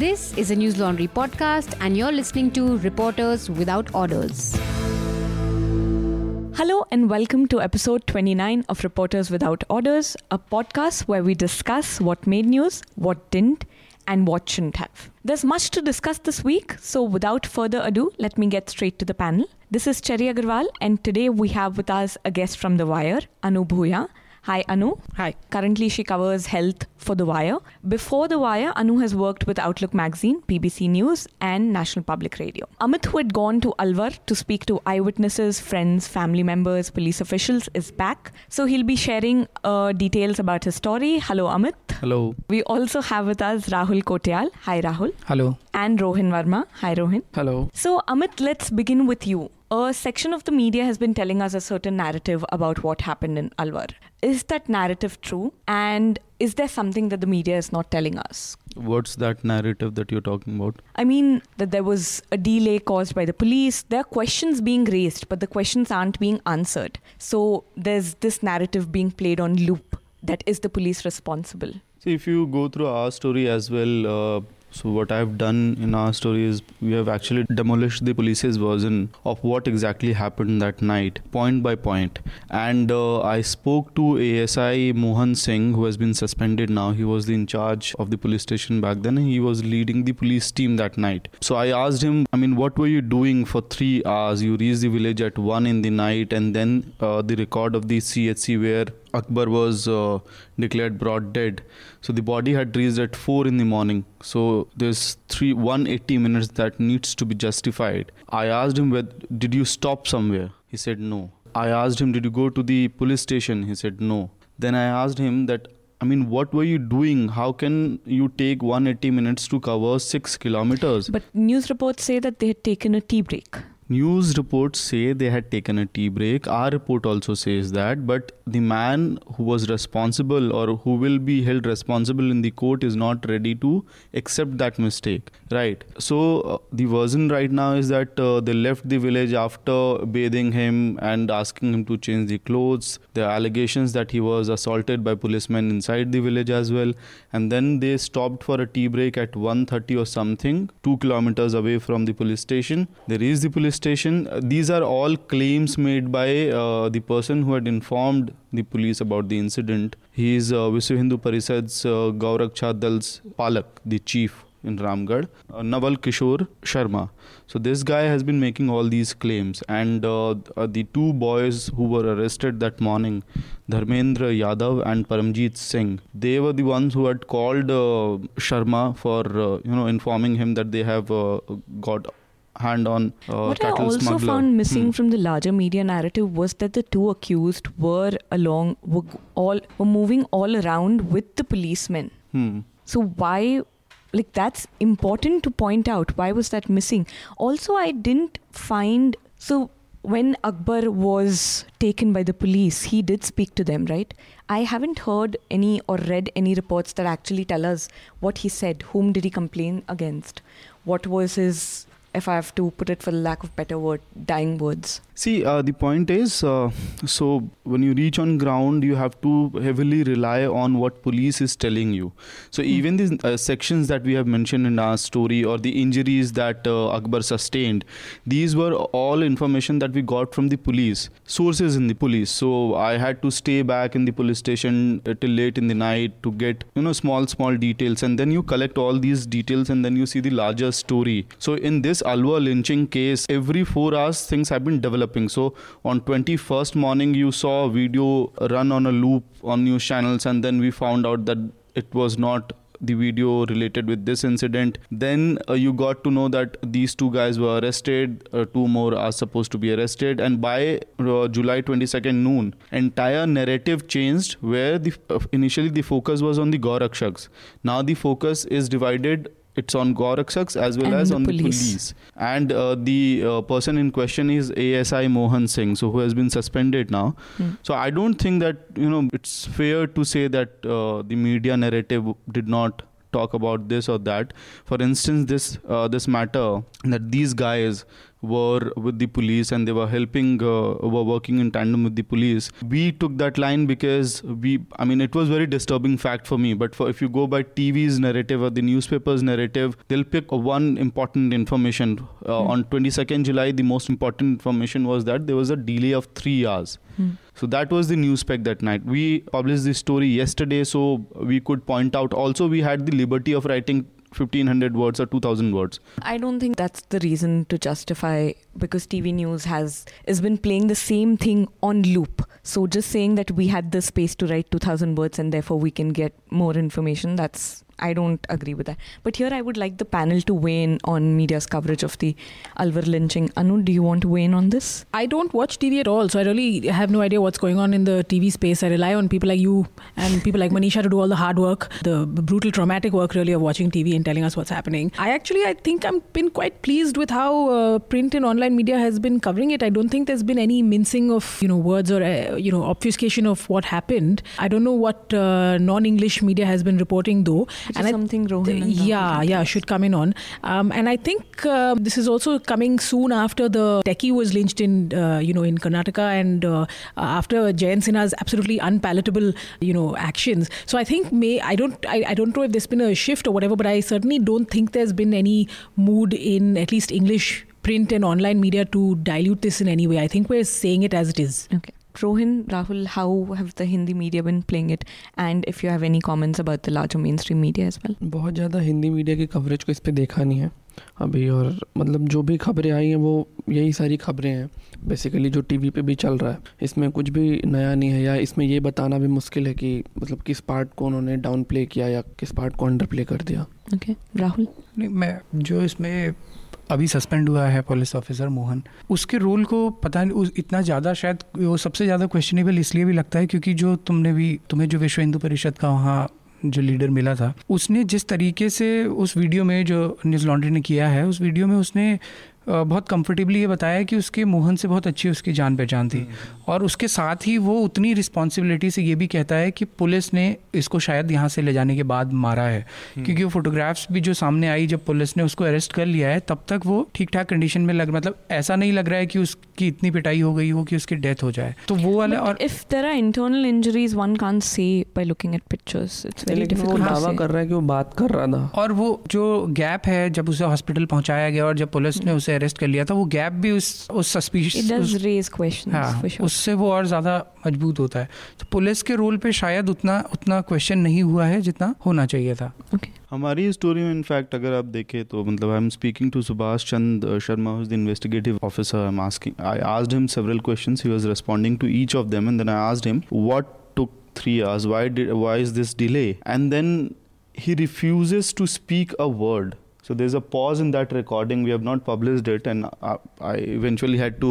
This is a News Laundry podcast, and you're listening to Reporters Without Orders. Hello, and welcome to episode 29 of Reporters Without Orders, a podcast where we discuss what made news, what didn't, and what shouldn't have. There's much to discuss this week, so without further ado, let me get straight to the panel. This is Cherry Agarwal, and today we have with us a guest from The Wire, Anu Bhuyan. Hi, Anu. Hi. Currently, she covers health for The Wire. Before The Wire, Anu has worked with Outlook Magazine, BBC News, and National Public Radio. Amit, who had gone to Alwar to speak to eyewitnesses, friends, family members, police officials, is back. So he'll be sharing uh, details about his story. Hello, Amit. Hello. We also have with us Rahul Kotiyal. Hi, Rahul. Hello. And Rohin Verma. Hi, Rohin. Hello. So, Amit, let's begin with you. A section of the media has been telling us a certain narrative about what happened in Alwar. Is that narrative true? And is there something that the media is not telling us? What's that narrative that you're talking about? I mean, that there was a delay caused by the police. There are questions being raised, but the questions aren't being answered. So, there's this narrative being played on loop that is the police responsible. See, if you go through our story as well, uh, so what I've done in our story is we have actually demolished the police's version of what exactly happened that night, point by point. And uh, I spoke to ASI Mohan Singh, who has been suspended now. He was in charge of the police station back then. He was leading the police team that night. So I asked him, I mean, what were you doing for three hours? You reached the village at one in the night, and then uh, the record of the CHC where Akbar was uh, declared brought dead. So the body had reached at 4 in the morning. So there's three 180 minutes that needs to be justified. I asked him, did you stop somewhere? He said no. I asked him, did you go to the police station? He said no. Then I asked him that, I mean, what were you doing? How can you take 180 minutes to cover 6 kilometers? But news reports say that they had taken a tea break. News reports say they had taken a tea break. Our report also says that, but the man who was responsible or who will be held responsible in the court is not ready to accept that mistake. Right. So uh, the version right now is that uh, they left the village after bathing him and asking him to change the clothes. The allegations that he was assaulted by policemen inside the village as well, and then they stopped for a tea break at 1:30 or something, two kilometers away from the police station. They reached the police station. These are all claims made by uh, the person who had informed the police about the incident. He is uh, Hindu Parishad's uh, Gauraksha Dal's Palak, the chief in Ramgarh, uh, Naval Kishore Sharma. So this guy has been making all these claims, and uh, uh, the two boys who were arrested that morning, Dharmendra Yadav and Paramjit Singh, they were the ones who had called uh, Sharma for uh, you know informing him that they have uh, got hand on uh, what I also smuggler. found missing Hmm. from the larger media narrative was that the two accused were along were all were moving all around with the policemen. Hmm. So why like that's important to point out. Why was that missing? Also I didn't find so when Akbar was taken by the police, he did speak to them, right? I haven't heard any or read any reports that actually tell us what he said. Whom did he complain against? What was his, if I have to put it for lack of better word, dying words? See, uh, the point is, uh, so when you reach on ground, you have to heavily rely on what police is telling you. So even these uh, sections that we have mentioned in our story, or the injuries that uh, Akbar sustained, these were all information that we got from the police, sources in the police. So I had to stay back in the police station uh, till late in the night to get you know small small details, and then you collect all these details, and then you see the larger story. So in this Alwar lynching case, every four hours things have been developing. So on 21st morning, you saw a video run on a loop on news channels, and then we found out that it was not the video related with this incident. Then uh, you got to know that these two guys were arrested, uh, two more are supposed to be arrested, and by uh, July 22nd noon, entire narrative changed where the uh, initially the focus was on the Gorakshaks. Now the focus is divided. It's on Gorakshaks as well And as the on police. the police. And uh, the uh, person in question is ASI Mohan Singh, so who has been suspended now. Hmm. So I don't think that you know it's fair to say that uh, the media narrative did not talk about this or that. For instance, this uh, this matter that these guys were with the police and they were helping, uh, were working in tandem with the police. We took that line because we, I mean, it was very disturbing fact for me. But for if you go by TV's narrative or the newspaper's narrative, they'll pick one important information. Uh, Hmm. On 22nd July, the most important information was that there was a delay of three hours. Hmm. So that was the news spec that night. We published this story yesterday, so we could point out. Also, we had the liberty of writing 1500 words or 2000 words. I don't think that's the reason to justify because TV news has has been playing the same thing on loop. So just saying that we had the space to write 2000 words and therefore we can get more information that's I don't agree with that. But here I would like the panel to weigh in on media's coverage of the Alwar lynching. Anu, do you want to weigh in on this? I don't watch TV at all, so I really have no idea what's going on in the TV space. I rely on people like you and people like Manisha to do all the hard work, the brutal, traumatic work, really, of watching TV and telling us what's happening. I actually, I think I've been quite pleased with how uh, print and online media has been covering it. I don't think there's been any mincing of, you know, words or, uh, you know, obfuscation of what happened. I don't know what uh, non-English media has been reporting, though. Which And I- something Rohin and yeah, yeah, should come in on. Um, and I think uh, this is also coming soon after the techie was lynched in, uh, you know, in Karnataka, and uh, after Jayant Sinha's absolutely unpalatable, you know, actions. So I think may I don't I, I don't know if there's been a shift or whatever, but I certainly don't think there's been any mood in at least English print and online media to dilute this in any way. I think we're saying it as it is. Okay. Rohin, Rahul, how have the Hindi media been playing it? And if you have any comments about the larger mainstream media as well. बहुत ज़्यादा Hindi media की coverage को इस पर देखा नहीं है अभी और मतलब जो भी खबरें आई हैं वो यही सारी खबरें हैं बेसिकली जो टीवी पे भी चल रहा है इसमें कुछ भी नया नहीं है या इसमें ये बताना भी मुश्किल है कि मतलब किस पार्ट को उन्होंने डाउन प्ले किया या किस पार्ट को अंडर प्ले कर दिया ओके Okay. Rahul? नहीं मैं जो इसमें अभी सस्पेंड हुआ है पुलिस ऑफिसर मोहन। उसके रोल को पता नहीं इतना ज़्यादा शायद वो सबसे ज़्यादा क्वेश्चनेबल इसलिए भी लगता है क्योंकि जो तुमने भी, तुम्हें जो विश्व हिंदू परिषद का वहाँ जो लीडर मिला था, उसने जिस तरीके से उस वीडियो में जो न्यूज़ लॉन्ड्री ने किया है, उस वीडियो में उसने बहुत कंफर्टेबली ये बताया कि उसके मोहन से बहुत अच्छी उसकी जान पहचान थी। और उसके साथ ही वो उतनी रिस्पॉन्सिबिलिटी से ये भी कहता है कि पुलिस ने इसको शायद यहाँ से ले जाने के बाद मारा है। क्योंकि वो फोटोग्राफ्स भी जो सामने आई जब पुलिस ने उसको अरेस्ट कर लिया है तब तक वो ठीक ठाक कंडीशन में लग मतलब ऐसा नहीं लग रहा है कि उसकी इतनी पिटाई हो गई हो कि उसकी डेथ हो जाए। तो वो वाला और if there are internal injuries, one can't say by looking at pictures. It's very लेकिन वो दावा कर रहा है कि वो बात कर रहा था। और वो जो गैप है जब उसे हॉस्पिटल पहुँचाया गया और जब पुलिस ने उसे अरेस्ट कर लिया था वो गैप भी उस उस सस्पिशियस does raise questions हाँ for sure. उससे वो और ज़्यादा मज़बूत होता है तो पुलिस के रोल पे शायद उतना उतना क्वेश्चन नहीं हुआ है जितना होना चाहिए था okay. हमारी स्टोरी में इनफैक्ट अगर आप देखें तो मतलब I am speaking to Subhash Chand Sharma who's the investigative officer I am asking I asked him several questions he was responding to each of them and then I asked him what took 3 hours why did why is this delay and then he refuses to speak a word So there's a pause in that recording. We have not published it, and uh, I eventually had to,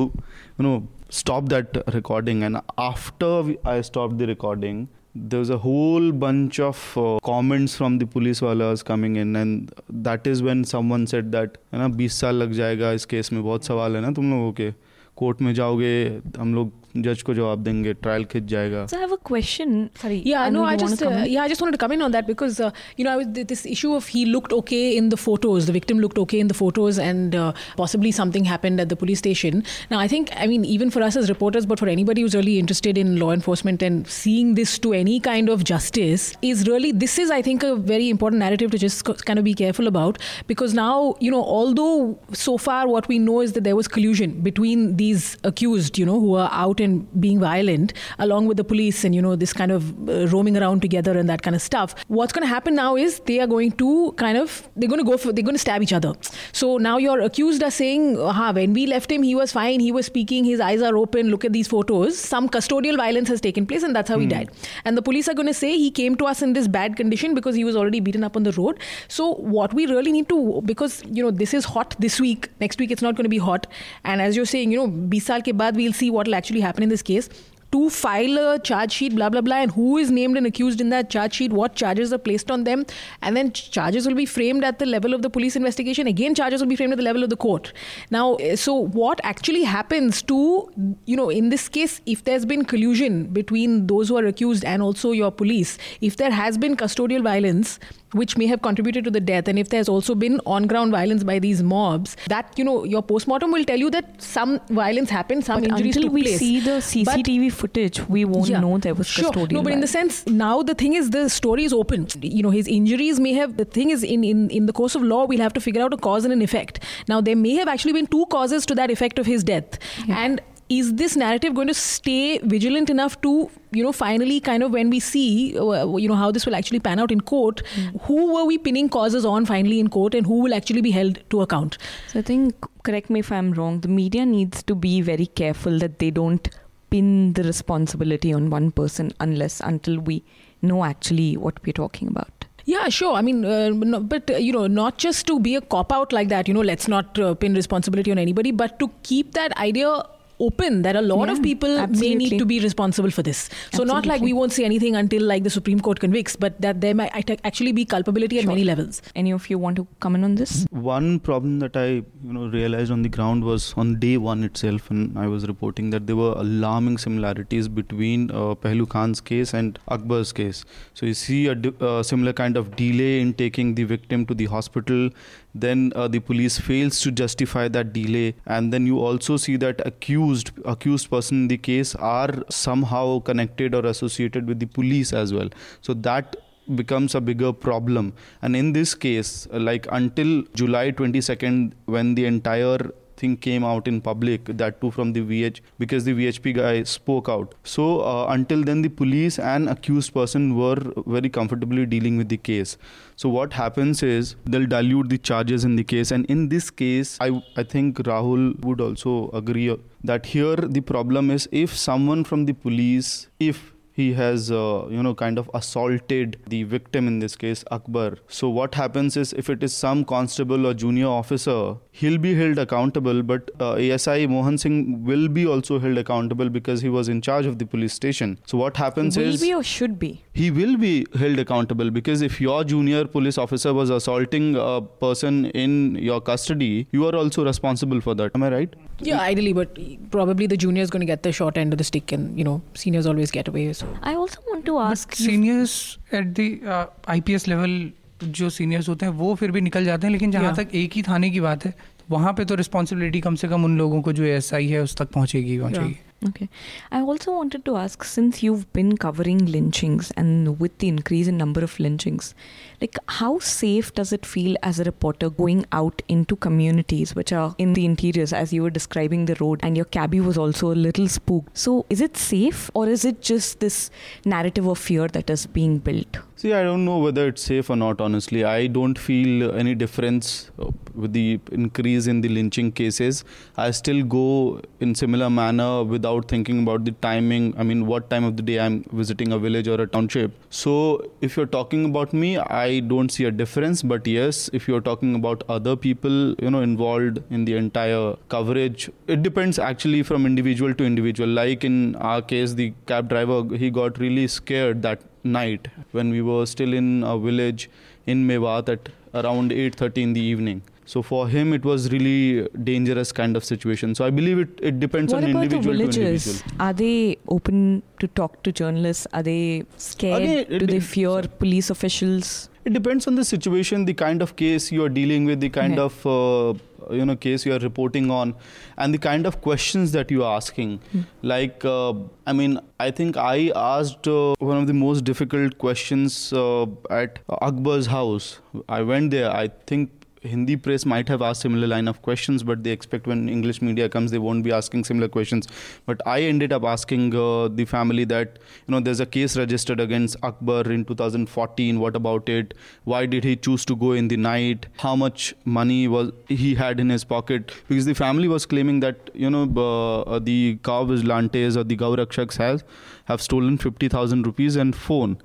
you know, stop that recording and after i stopped the recording there was a whole bunch of uh, comments from the police wallahs coming in and that is when someone said that है ना 20 साल लग जाएगा इस case में बहुत सवाल है ना तुम लोगों के कोर्ट में जाओगे हम लोग judge ko jawab denge trial khit jayega. So i have a question. Sorry yeah I no i just uh, yeah i just wanted to come in on that because uh, you know was, this issue of he looked okay in the photos the victim looked okay in the photos and uh, possibly something happened at the police station. Now i think i mean even for us as reporters but for anybody who's really interested in law enforcement and seeing this to any kind of justice is really this is i think a very important narrative to just kind of be careful about because now you know although so far what we know is that there was collusion between these accused you know who are out and being violent along with the police and you know this kind of uh, roaming around together and that kind of stuff. What's going to happen now is they are going to kind of they're going to go for they're going to stab each other. So now your accused are saying Aha, when we left him he was fine. He was speaking. His eyes are open. Look at these photos. Some custodial violence has taken place and that's how he died. And the police are going to say he came to us in this bad condition because he was already beaten up on the road. So what we really need to because you know this is hot this week. Next week it's not going to be hot. And as you're saying you know 20 saal ke baad we'll see what will actually happen in this case to file a charge sheet, blah, blah, blah, and who is named and accused in that charge sheet, what charges are placed on them, and then charges will be framed at the level of the police investigation. Again, charges will be framed at the level of the court. Now, eh, so what actually happens to, you know, in this case, if there's been collusion between those who are accused and also your police, if there has been custodial violence, which may have contributed to the death and if there's also been on ground violence by these mobs that you know your postmortem will tell you that some violence happened some but injuries until we place see the CCTV footage, we won't Yeah. know there was sure. custodial. No, but in the sense now the thing is the story is open. You know, his injuries may have the thing is in, in, in the course of law we'll have to figure out a cause and an effect. Now there may have actually been two causes to that effect of his death. And is this narrative going to stay vigilant enough to you know finally kind of when we see uh, you know how this will actually pan out in court who were we pinning causes on finally in court and who will actually be held to account So I think, correct me if I'm wrong, the media needs to be very careful that they don't pin the responsibility on one person unless until we know actually what we're talking about. Yeah, sure. I mean, uh, no, but uh, you know, not just to be a cop out like that. You know, let's not uh, pin responsibility on anybody, but to keep that idea open that a lot of Yeah, people may need to be responsible for this. So not like we won't say anything until like the Supreme Court convicts, but that there might actually be culpability at Sure. many levels. Any of you want to comment on this? One problem that I you know realized on the ground was on day one itself, and I was reporting that there were alarming similarities between uh, Pehlu Khan's case and Akbar's case. So you see a di- uh, similar kind of delay in taking the victim to the hospital. Then uh, the police fails to justify that delay, and then you also see that accused accused person in the case are somehow connected or associated with the police as well. So that becomes a bigger problem and in this case like until july 22nd when the entire thing came out in public that too from the vh because the vhp guy spoke out. So uh, until then the police and accused person were very comfortably dealing with the case. So what happens is they'll dilute the charges in the case. And in this case i i think rahul would also agree that here the problem is if someone from the police if he has uh, you know kind of assaulted the victim in this case akbar so what happens is if it is some constable or junior officer he'll be held accountable but uh, asi mohan singh will be also held accountable because he was in charge of the police station so what happens Will is be or should be? he will be held accountable because if your junior police officer was assaulting a person in your custody you are also responsible for that am i right Yeah, ideally, but probably the junior is going to get the short end of the stick, and you know, seniors always get away. So I also want to ask you. Seniors at the IPS level जो seniors होते हैं वो फिर भी निकल जाते हैं लेकिन जहाँ Yeah. तक एक ही थाने की बात है वहाँ पे तो रिस्पॉन्सिबिलिटी कम से कम उन लोगों को जो एस आई है उस तक पहुँचेगी पहुँचेगी Okay. I also wanted to ask since you've been covering lynchings and with the increase in number of lynchings, like how safe does it feel as a reporter going out into communities which are in the interiors as you were describing the road and your cabbie was also a little spooked. So is it safe or is it just this narrative of fear that is being built? See, I don't know whether it's safe or not, honestly. I don't feel any difference uh, with the increase in the lynching cases. I still go in similar manner without thinking about the timing. I mean, what time of the day I'm visiting a village or a township. So, if you're talking about me, I don't see a difference. But yes, if you're talking about other people, you know, involved in the entire coverage, it depends actually from individual to individual. Like in our case, the cab driver, he got really scared that night when we were still in a village in Mewat at around 8:30 in the evening. So for him, it was really dangerous kind of situation. So I believe it, it depends what on about the individual to villagers? individual. Are they open to talk to journalists? Are they scared? Again, it Do they fear police officials? It depends on the situation, the kind of case you are dealing with, the kind Okay. of uh, you know case you are reporting on, and the kind of questions that you are asking. Hmm. Like, uh, I mean, I think I asked uh, one of the most difficult questions uh, at Akbar's house. I went there. I think Hindi press might have asked similar line of questions, but they expect when English media comes, they won't be asking similar questions. But I ended up asking uh, the family that you know there's a case registered against Akbar in 2014. What about it? Why did he choose to go in the night? How much money was he had in his pocket? Because the family was claiming that you know uh, the cow vigilantes or the Gaurakshaks has have stolen 50,000 rupees and phone.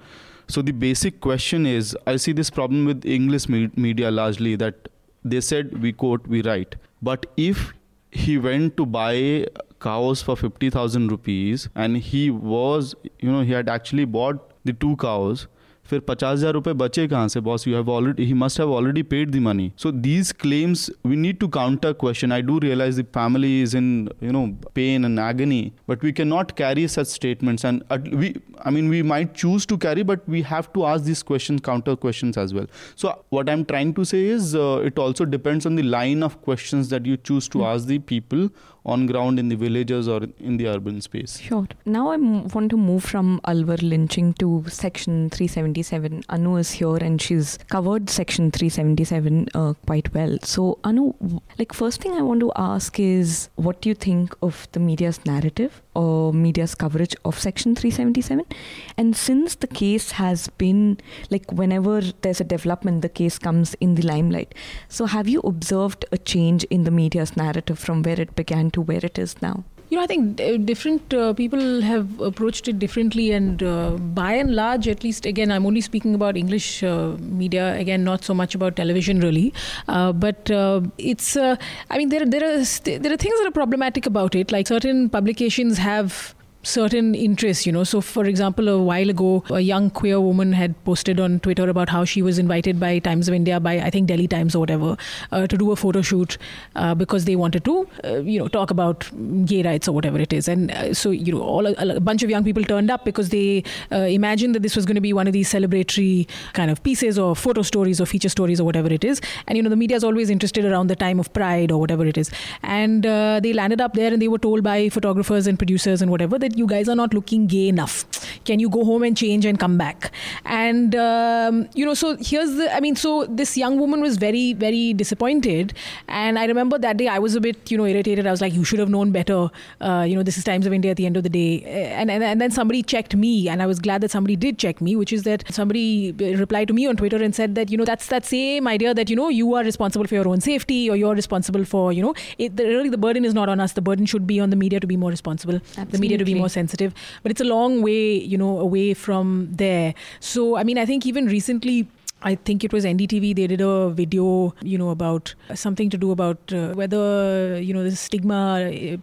So the basic question is, I see this problem with English me- media largely that they said we quote we write, but if he went to buy cows for 50,000 rupees and he was, you know, he had actually bought the two cows फिर पचास हज़ार रुपए बचे कहाँ से boss you have already he must have already paid the money so these claims we need to counter question I do realise the family is in you know pain and agony but we can not carry such statements and we I mean we might choose to carry but we have to ask this question counter question as well so what I am trying to say is it also depends on the line of question that you choose to ask the people on ground in the villages or in the urban space. Sure. Now I want to move from Alwar lynching to Section 377. Anu is here and she's covered Section 377 uh, quite well. So Anu, like first thing I want to ask is, what do you think of the media's narrative or media's coverage of Section 377? And since the case has been like whenever there's a development, the case comes in the limelight. So have you observed a change in the media's narrative from where it began to where it is now? You know, I think different uh, people have approached it differently, and uh, by and large, at least, again, I'm only speaking about English uh, media. Again, not so much about television, really. Uh, but uh, it's, uh, I mean, there there are there are things that are problematic about it. Like certain publications have certain interests, you know. So, for example, a while ago, a young queer woman had posted on Twitter about how she was invited by Times of India, by I think Delhi Times or whatever, uh, to do a photo shoot uh, because they wanted to, uh, you know, talk about gay rights or whatever it is. And uh, so, you know, all a, a, bunch of young people turned up because they uh, imagined that this was going to be one of these celebratory kind of pieces or photo stories or feature stories or whatever it is. And you know, the media is always interested around the time of Pride or whatever it is. And uh, they landed up there and they were told by photographers and producers and whatever that you guys are not looking gay enough. Can you go home and change and come back? And, um, you know, so here's the, I mean, so this young woman was very, very disappointed. And I remember that day I was a bit, you know, irritated. I was like, you should have known better. Uh, you know, this is Times of India at the end of the day. And, and, and then somebody checked me, and I was glad that somebody did check me, which is that somebody replied to me on Twitter and said that, you know, that's that same idea that, you know, you are responsible for your own safety or you're responsible for, you know, it, the, really the burden is not on us. The burden should be on the media to be more responsible, Absolutely. the media to be more sensitive. But it's a long way, you know, away from there. So, I mean, I think even recently, I think it was NDTV. They did a video, you know, about something to do about uh, whether you know the stigma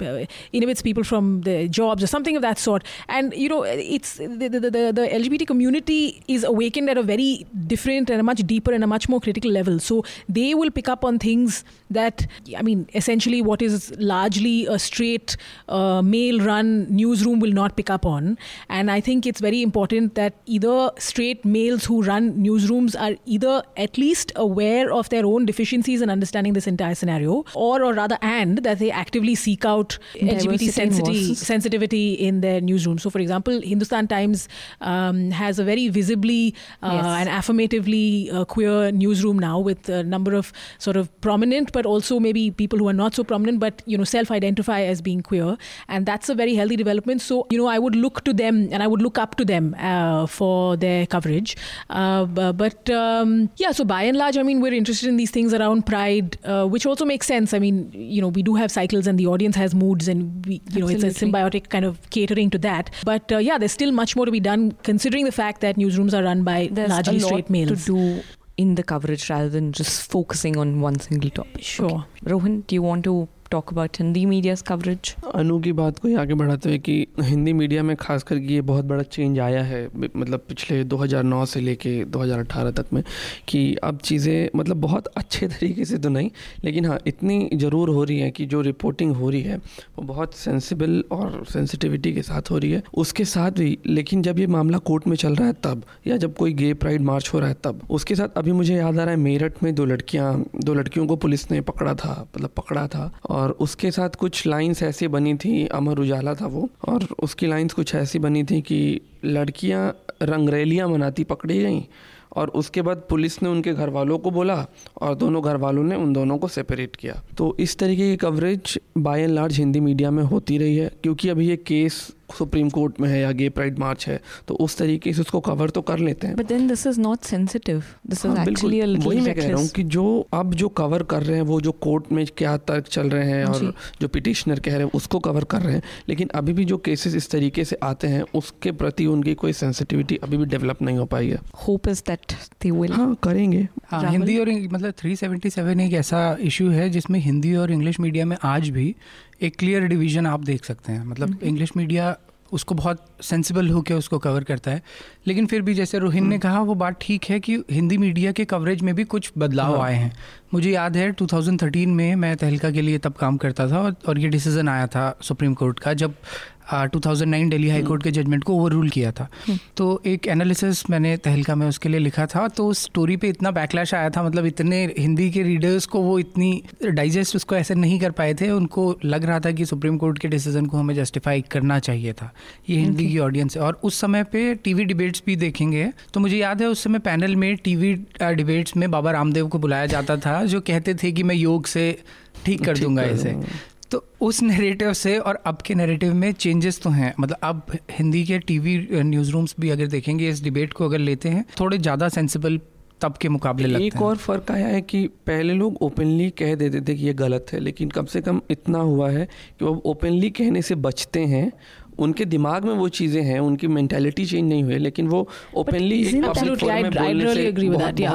uh, inhibits people from the jobs or something of that sort. And you know, it's the, the, the, the LGBT community is awakened at a very different and a much deeper and a much more critical level. So they will pick up on things that I mean, essentially, what is largely a straight uh, male-run newsroom will not pick up on. And I think it's very important that either straight males who run newsrooms are either at least aware of their own deficiencies in understanding this entire scenario, or, or rather, and that they actively seek out LGBT sensitivity, sensitivity in their newsroom. So, for example, Hindustan Times um, has a very visibly uh, Yes. and affirmatively uh, queer newsroom now with a number of sort of prominent, but also maybe people who are not so prominent, but you know, self-identify as being queer, and that's a very healthy development. So, you know, I would look to them and I would look up to them uh, for their coverage. Uh, but um, yeah, so by and large, I mean, we're interested in these things around pride, uh, which also makes sense. I mean, you know, we do have cycles and the audience has moods, and we, you know, it's a symbiotic kind of catering to that. But uh, yeah, there's still much more to be done, considering the fact that newsrooms are run by There's largely straight males. to do in the coverage rather than just focusing on one single topic. Sure. Rohin, do you want to talk about Hindi media's coverage? Anu की बात को आगे बढ़ाते हुए कि Hindi media में खास करके ये बहुत बड़ा चेंज आया है मतलब पिछले 2009 से लेके 2018 तक में, कि अब चीज़ें मतलब बहुत अच्छे तरीके से तो नहीं, लेकिन हाँ इतनी ज़रूर हो रही है कि जो रिपोर्टिंग हो रही है, वो बहुत सेंसिबल और सेंसिटिविटी के साथ हो रही है उसके साथ भी, लेकिन जब ये मामला कोर्ट में चल रहा है तब, या जब कोई गे प्राइड मार्च हो रहा है तब, उसके साथ अभी मुझे याद आ रहा है मेरठ में दो लड़कियाँ, दो लड़कियों को पुलिस ने पकड़ा था मतलब पकड़ा था और उसके साथ कुछ लाइंस ऐसी बनी थी, अमर उजाला था वो, और उसकी लाइंस कुछ ऐसी बनी थी कि लड़कियाँ रंगरेलियाँ मनाती पकड़ी गईं, और उसके बाद पुलिस ने उनके घर वालों को बोला, और दोनों घर वालों ने उन दोनों को सेपरेट किया। तो इस तरीके की coverage by and large Hindi media में होती रही है, क्योंकि अभी ये केस सुप्रीम कोर्ट में है या गे प्राइड मार्च है तो उस तरीके से उसको कवर तो कर लेते हैं। But then this is not sensitive. This is हाँ, actually वही मैं कह रहा हूँ कि जो अब जो कवर कर रहे हैं वो जो कोर्ट में क्या तर्क चल रहे हैं और जो। पिटिशनर कह रहे हैं उसको कवर कर रहे हैं। लेकिन अभी भी जो केसेस इस तरीके से आते हैं उसके प्रति उनकी कोई सेंसिटिविटी अभी भी डेवलप नहीं हो पाई है। Hope is that they will. हाँ करेंगे। हाँ? हिंदी और मतलब 377 एक ऐसा इशू है जिसमें हिंदी और इंग्लिश मीडिया में आज भी एक क्लियर डिवीज़न आप देख सकते हैं। मतलब इंग्लिश मीडिया उसको बहुत सेंसिबल होकर उसको कवर करता है। लेकिन फिर भी जैसे रोहिन ने कहा वो बात ठीक है कि हिंदी मीडिया के कवरेज में भी कुछ बदलाव हाँ। आए हैं। मुझे याद है 2013 में मैं तहलका के लिए तब काम करता था और- और ये डिसीज़न आया था सुप्रीम कोर्ट का जब 2009 दिल्ली हाई कोर्ट के जजमेंट को ओवर रूल किया था। तो एक एनालिसिस मैंने तहलका में उसके लिए लिखा था तो उस स्टोरी पे इतना बैकलैश आया था मतलब इतने हिंदी के रीडर्स को वो इतनी डाइजेस्ट उसको ऐसे नहीं कर पाए थे उनको लग रहा था कि सुप्रीम कोर्ट के डिसीज़न को हमें जस्टिफाई करना चाहिए था। ये हिंदी की ऑडियंस है। और उस समय पे टीवी डिबेट्स भी देखेंगे तो मुझे याद है उस समय पैनल में टीवी डिबेट्स में बाबा रामदेव को बुलाया जाता था जो कहते थे कि मैं योग से ठीक कर दूँगा इसे। तो उस नैरेटिव से और अब के नैरेटिव में चेंजेस तो हैं। मतलब अब हिंदी के टीवी न्यूज़ रूम्स भी अगर देखेंगे इस डिबेट को अगर लेते हैं थोड़े ज़्यादा सेंसिबल तब के मुकाबले लगते एक हैं। और फ़र्क आया है कि पहले लोग ओपनली कह देते थे कि ये गलत है लेकिन कम से कम इतना हुआ है कि वो ओपनली कहने से बचते हैं उनके दिमाग में वो चीज़ें हैं उनकी मेंटालिटी चेंज नहीं हुई लेकिन वो ओपनली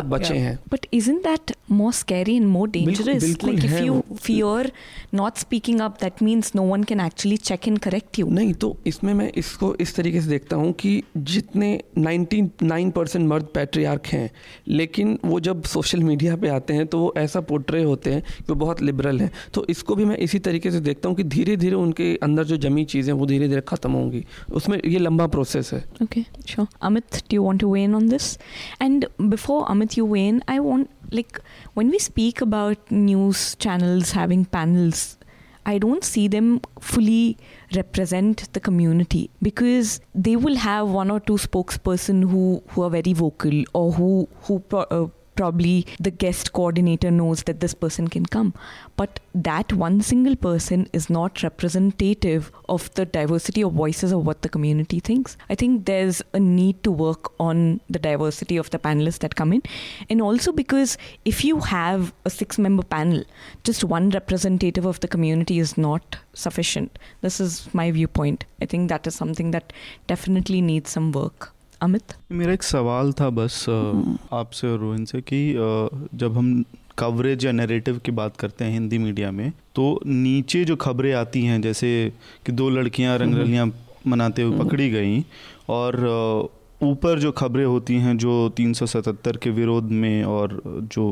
बचे हैं But isn't that more scary and more dangerous? बिल्कुल like if है you वो। fear not speaking up, that means no one can actually check and correct you. नहीं तो इसमें मैं इसको इस तरीके से देखता हूँ कि जितने 99 परसेंट मर्द पैट्रियार्क हैं लेकिन वो जब सोशल मीडिया पे आते हैं तो वो ऐसा पोर्ट्रे होते हैं कि वो बहुत लिबरल हैं तो इसको भी मैं इसी तरीके से देखता हूँ कि धीरे धीरे उनके अंदर जो जमी चीज़ें वो धीरे धीरे खत्म होंगी। उसमें ये लंबा प्रोसेस है। Okay sure Amit do want to weigh in on this and before Amit you weigh in I want like when we speak about news channels having panels I don't see them fully represent the community because they will have one or two spokesperson who are very vocal or who probably the guest coordinator knows that this person can come. But that one single person is not representative of the diversity of voices of what the community thinks. I think there's a need to work on the diversity of the panelists that come in. And also because if you have a six member panel just one representative of the community is not sufficient. This is my viewpoint. I think that is something that definitely needs some work amit मेरा एक सवाल था बस आपसे और रोहिन से कि जब हम कवरेज या नैरेटिव की बात करते हैं हिंदी मीडिया में तो नीचे जो खबरें आती हैं जैसे कि दो लड़कियाँ रंगरलियाँ मनाते हुए पकड़ी गई और ऊपर जो खबरें होती हैं जो 377 के विरोध में और जो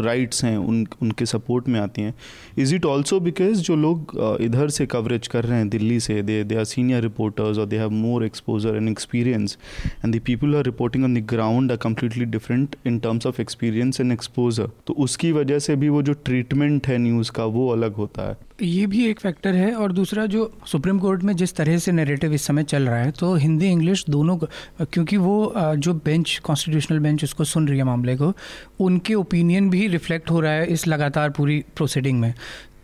राइट्स हैं, उन, उनके सपोर्ट में आती हैं। इज़ इट ऑल्सो बिकॉज़ जो लोग इधर से कवरेज कर रहे हैं, दिल्ली से they they are senior reporters और they have more exposure and experience and the people are reporting on the ground are completely different in terms of experience and exposure तो उसकी वजह से भी वो जो ट्रीटमेंट है न्यूज़ का, वो अलग होता है। ये भी एक फैक्टर है और दूसरा जो सुप्रीम कोर्ट में जिस तरह से नैरेटिव इस समय चल रहा है तो हिंदी इंग्लिश दोनों क्योंकि वो जो बेंच कॉन्स्टिट्यूशनल बेंच उसको सुन रही है मामले को, उनके ओपिनियन भी रिफ्लेक्ट हो रहा है इस लगातार पूरी प्रोसीडिंग में।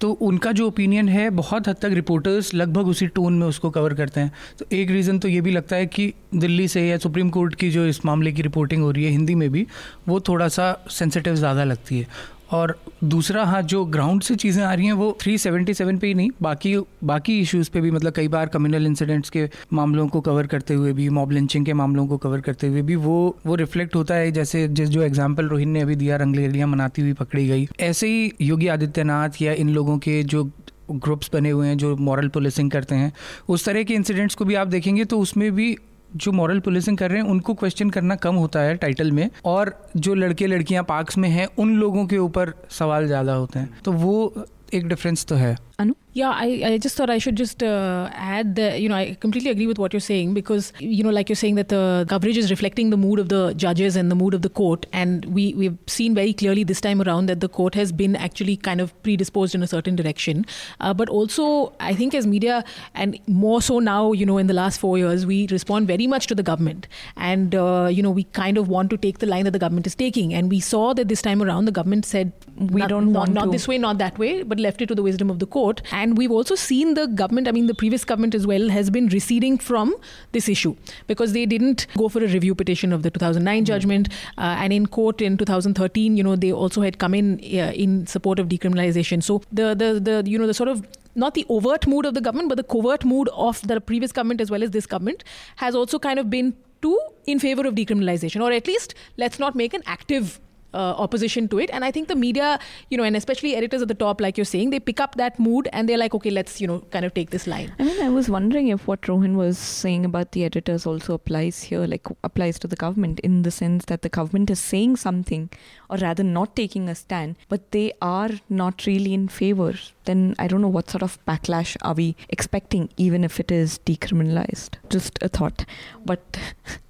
तो उनका जो ओपिनियन है, बहुत हद तक रिपोर्टर्स लगभग उसी टोन में उसको कवर करते हैं। तो एक रीज़न तो ये भी लगता है कि दिल्ली से या सुप्रीम कोर्ट की जो इस मामले की रिपोर्टिंग हो रही है हिंदी में भी, वो थोड़ा सा सेंसिटिव ज़्यादा लगती है। और दूसरा हाँ जो ग्राउंड से चीज़ें आ रही हैं, वो 377 पे ही नहीं, बाकी बाकी इश्यूज़ पे भी मतलब कई बार कम्युनल इंसिडेंट्स के मामलों को कवर करते हुए भी मॉब लिंचिंग के मामलों को कवर करते हुए भी, वो वो रिफ्लेक्ट होता है, जैसे जिस, जो एग्ज़ाम्पल रोहिन ने अभी दिया, रंगलेलियाँ मनाती हुई पकड़ी गई, ऐसे ही योगी आदित्यनाथ या इन लोगों के जो ग्रुप्स बने हुए हैं, जो मॉरल पुलिसिंग करते हैं, उस तरह के इंसिडेंट्स को भी आप देखेंगे तो उसमें भी जो मॉरल पुलिसिंग कर रहे हैं, उनको क्वेश्चन करना कम होता है टाइटल में और जो लड़के लड़कियाँ पार्क्स में हैं, उन लोगों के ऊपर सवाल ज़्यादा होते हैं। तो वो एक डिफरेंस तो है। anu Yeah, I, I just thought I should just uh, add that, you know, I completely agree with what you're saying because, you know, like you're saying that the coverage is reflecting the mood of the judges and the mood of the court. And we, we've seen very clearly this time around that the court has been actually kind of predisposed in a certain direction. Uh, but also, I think as media, and more so now, you know, in the last four years, we respond very much to the government. And, uh, you know, we kind of want to take the line that the government is taking. And we saw that this time around, the government said, We not, don't want not to. this way, not that way, but left it to the wisdom of the court. And we've also seen the government, I mean, the previous government as well, has been receding from this issue because they didn't go for a review petition of the 2009 judgment. Uh, and in court in 2013, you know, they also had come in uh, in support of decriminalization. So the, the, the, you know, the sort of not the overt mood of the government, but the covert mood of the previous government as well as this government has also kind of been too in favor of decriminalization, or at least let's not make an active uh, opposition to it. And I think the media, you know, and especially editors at the top, like you're saying, they pick up that mood and they're like, okay, let's, you know, kind of take this line. I mean, I was wondering if what Rohin was saying about the editors also applies here, like applies to the government in the sense that the government is saying something or rather not taking a stand, but they are not really in favor. Then I don't know what sort of backlash are we expecting, even if it is decriminalized. Just a thought. But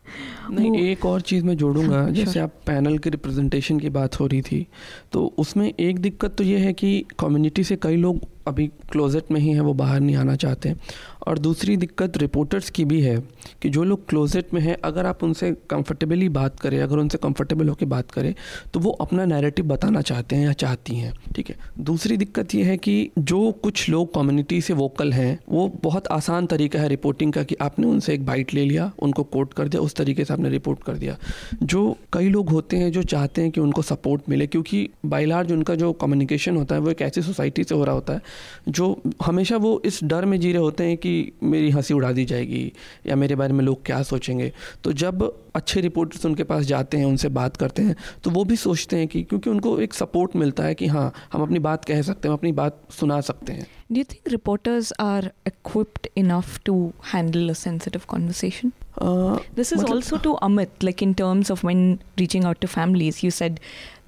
नहीं एक और चीज़ मैं जोड़ूँगा। हाँ, जैसे आप panel के representation की बात हो रही थी तो उसमें एक दिक्कत तो ये है कि कम्युनिटी से कई लोग अभी क्लोजेट में ही हैं वो बाहर नहीं आना चाहते। और दूसरी दिक्कत रिपोर्टर्स की भी है कि जो लोग क्लोजेट में हैं, अगर आप उनसे कंफर्टेबली बात करें, अगर उनसे कंफर्टेबल होकर बात करें तो वो अपना नैरेटिव बताना चाहते हैं या चाहती हैं, ठीक है? दूसरी दिक्कत ये है कि जो कुछ लोग कम्युनिटी से वोकल हैं, वो बहुत आसान तरीका है रिपोर्टिंग का कि आपने उनसे एक बाइट ले लिया, उनको कोट कर दिया, उस तरीके से आपने रिपोर्ट कर दिया। जो कई लोग होते हैं जो चाहते हैं कि उनको सपोर्ट मिले, क्योंकि बाई लार्ज उनका जो कम्युनिकेशन होता है, वो एक ऐसी सोसाइटी से हो रहा होता है, जो हमेशा वो इस डर में जी रहे होते हैं कि मेरी हँसी उड़ा दी जाएगी या मेरे बारे में लोग क्या सोचेंगे। तो जब अच्छे रिपोर्टर्स उनके पास जाते हैं उनसे बात करते हैं तो वो भी सोचते हैं कि क्योंकि उनको एक सपोर्ट मिलता है कि हाँ हम अपनी बात कह सकते हैं अपनी बात सुना सकते हैं। Do you think reporters are equipped enough to handle a sensitive conversation this is also to Amit like in terms of when reaching out to families you said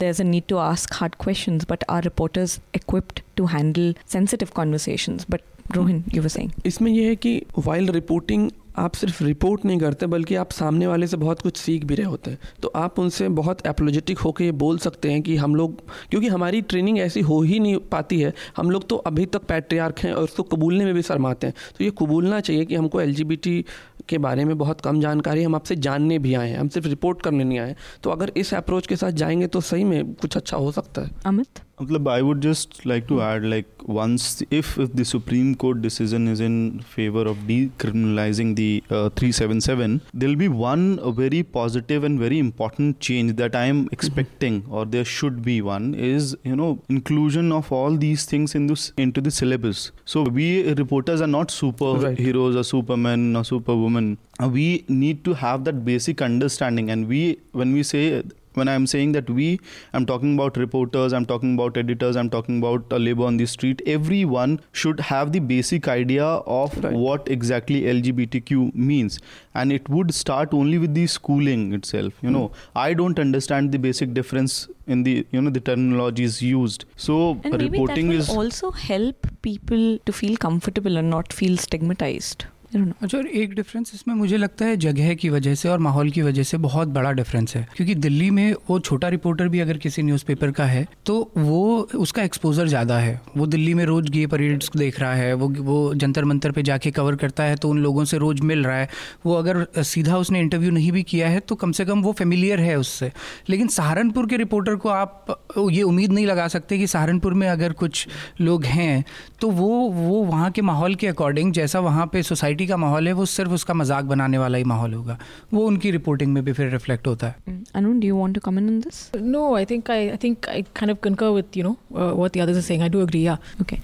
there is a need to ask hard question but are reporters equipped to handle sensitive conversation but Rohin, you were saying. इसमें यह है कि while reporting आप सिर्फ़ report नहीं करते बल्कि आप सामने वाले से बहुत कुछ सीख भी रहे होते हैं। तो आप उनसे बहुत एपोलोजेटिक होकर ये बोल सकते हैं कि हम लोग क्योंकि हमारी ट्रेनिंग ऐसी हो ही नहीं पाती है। हम लोग तो अभी तक पैट्रियार्क हैं और उसको कबूलने में भी शर्माते हैं। तो ये कबूलना चाहिए कि हमको एलजीबीटी के बारे में बहुत कम जानकारी हम आपसे जानने भी आए हैं। हम सिर्फ़ रिपोर्ट करने नहीं आए तो अगर इस अप्रोच के साथ जाएँगे तो सही में कुछ अच्छा हो सकता है। Amit? I would just like to add, like, once if if the Supreme Court decision is in favor of decriminalizing the uh, 377, there'll be one very positive and very important change that I am expecting, or there should be one, is you know inclusion of all these things in this into the syllabus. So we reporters are not superheroes or supermen or superwomen. We need to have that basic understanding, and we when we say when I'm saying that we, I'm talking about reporters, I'm talking about editors, I'm talking about uh, labor on the street. Everyone should have the basic idea of Right. what exactly LGBTQ means, and it would start only with the schooling itself. You know, I don't understand the basic difference in the you know the terminologies used. So And reporting is also help people to feel comfortable and not feel stigmatized. अच्छा और एक difference इसमें मुझे लगता है जगह की वजह से और माहौल की वजह से बहुत बड़ा डिफरेंस है। क्योंकि दिल्ली में वो छोटा रिपोर्टर भी अगर किसी न्यूज़पेपर का है तो वो, उसका एक्सपोजर ज़्यादा है। वो दिल्ली में रोज़ गे परेड्स देख रहा है, वो वो जंतर मंतर पे जाके कवर करता है तो उन लोगों से रोज़ मिल रहा है। वो अगर सीधा उसने इंटरव्यू नहीं भी किया है तो कम से कम वो फेमिलियर है उससे। लेकिन सहारनपुर के रिपोर्टर को आप ये उम्मीद नहीं लगा सकते कि सहारनपुर में अगर कुछ लोग हैं तो वो वो वहाँ के माहौल के अकॉर्डिंग जैसा वहाँ पर सोसाइटी पार्टी का माहौल है वो सिर्फ़ उसका मज़ाक बनाने वाला ही माहौल होगा। वो उनकी रिपोर्टिंग में भी फिर रिफ्लेक्ट होता है। Anu do you want to comment on this no I think I I think I kind of concur with you know what the others are saying I do agree या okay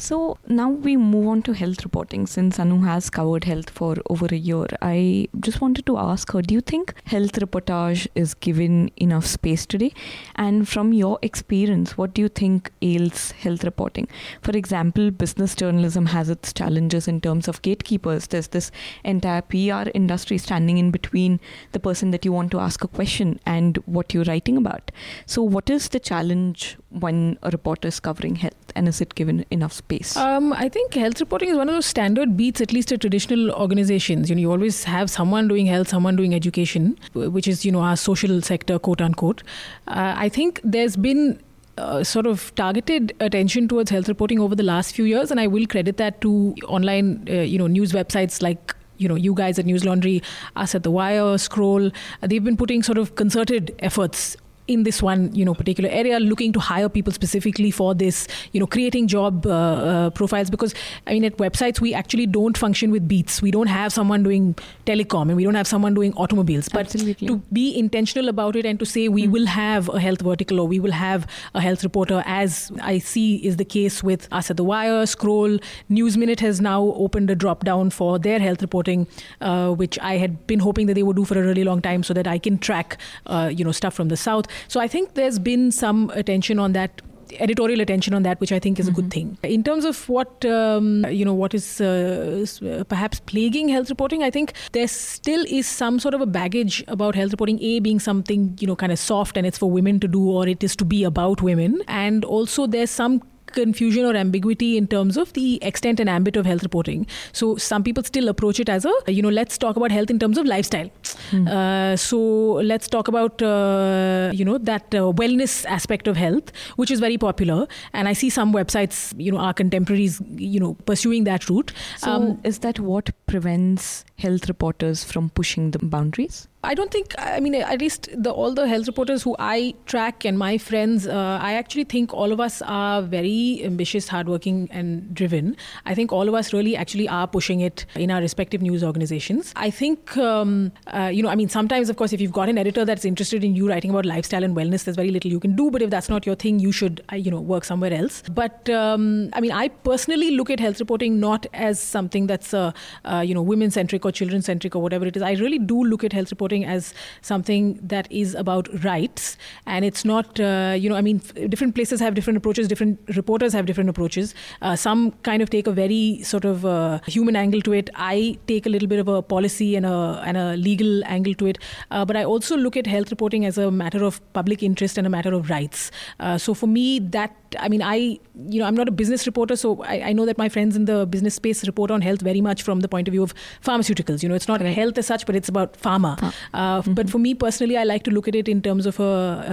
so now we move on to health reporting since Anu has covered health for over a year I just wanted to ask her do you think health reportage is given enough space today and from your experience what do you think else health reporting for example business journalism has its challenges in terms of gatekeepers There's this entire PR industry standing in between the person that you want to ask a question and what you're writing about. So, what is the challenge when a reporter is covering health, and is it given enough space? Um, I think health reporting is one of those standard beats, at least at traditional organizations. You know, you always have someone doing health, someone doing education, which is you know our social sector, quote unquote. Uh, I think there's been uh, sort of targeted attention towards health reporting over the last few years, and I will credit that to online, uh, you know, news websites like you know you guys at News Laundry, us at The Wire, Scroll. They've been putting sort of concerted efforts in this one you know particular area looking to hire people specifically for this you know creating job uh, uh, profiles. Because i mean at websites we actually don't function with beats. We don't have someone doing telecom and we don't have someone doing automobiles. But Absolutely. to be intentional about it and to say we will have a health vertical or we will have a health reporter as i see is the case with us at the wire scroll news minute has now opened a drop down for their health reporting uh, which i had been hoping that they would do for a really long time so that i can track uh, you know stuff from the south So I think there's been some attention on that editorial attention on that, which I think is a good thing. In terms of what um, you know, what is uh, uh, perhaps plaguing health reporting, I think there still is some sort of a baggage about health reporting. A being something you know kind of soft and it's for women to do, or it is to be about women, and also there's some confusion or ambiguity in terms of the extent and ambit of health reporting. So some people still approach it as a, you know, let's talk about health in terms of lifestyle. Uh, so let's talk about, uh, you know, that uh, wellness aspect of health, which is very popular. And I see some websites, you know, our contemporaries, you know, pursuing that route. So, Um, is that what prevents health reporters from pushing the boundaries? I don't think. I mean, at least the all the health reporters who I track and my friends, uh, I actually think all of us are very ambitious, hardworking, and driven. I think all of us really actually are pushing it in our respective news organizations. I think, um, uh, you know, I mean, sometimes, of course, if you've got an editor that's interested in you writing about lifestyle and wellness, there's very little you can do. But if that's not your thing, you should, uh, you know, work somewhere else. But um, I mean, I personally look at health reporting not as something that's, uh, uh, you know, women centric or children centric or whatever it is. I really do look at health reporting as something that is about rights, and it's not, uh, you know, I mean, different places have different approaches, different reporters have different approaches. Uh, some kind of take a very sort of uh, human angle to it. I take a little bit of a policy and a and a legal angle to it, uh, but I also look at health reporting as a matter of public interest and a matter of rights. Uh, so for me, that I mean, I you know, I'm not a business reporter, so I, I know that my friends in the business space report on health very much from the point of view of pharmaceuticals. You know, it's not health as such, but it's about pharma. Uh, But for me personally, I like to look at it in terms of a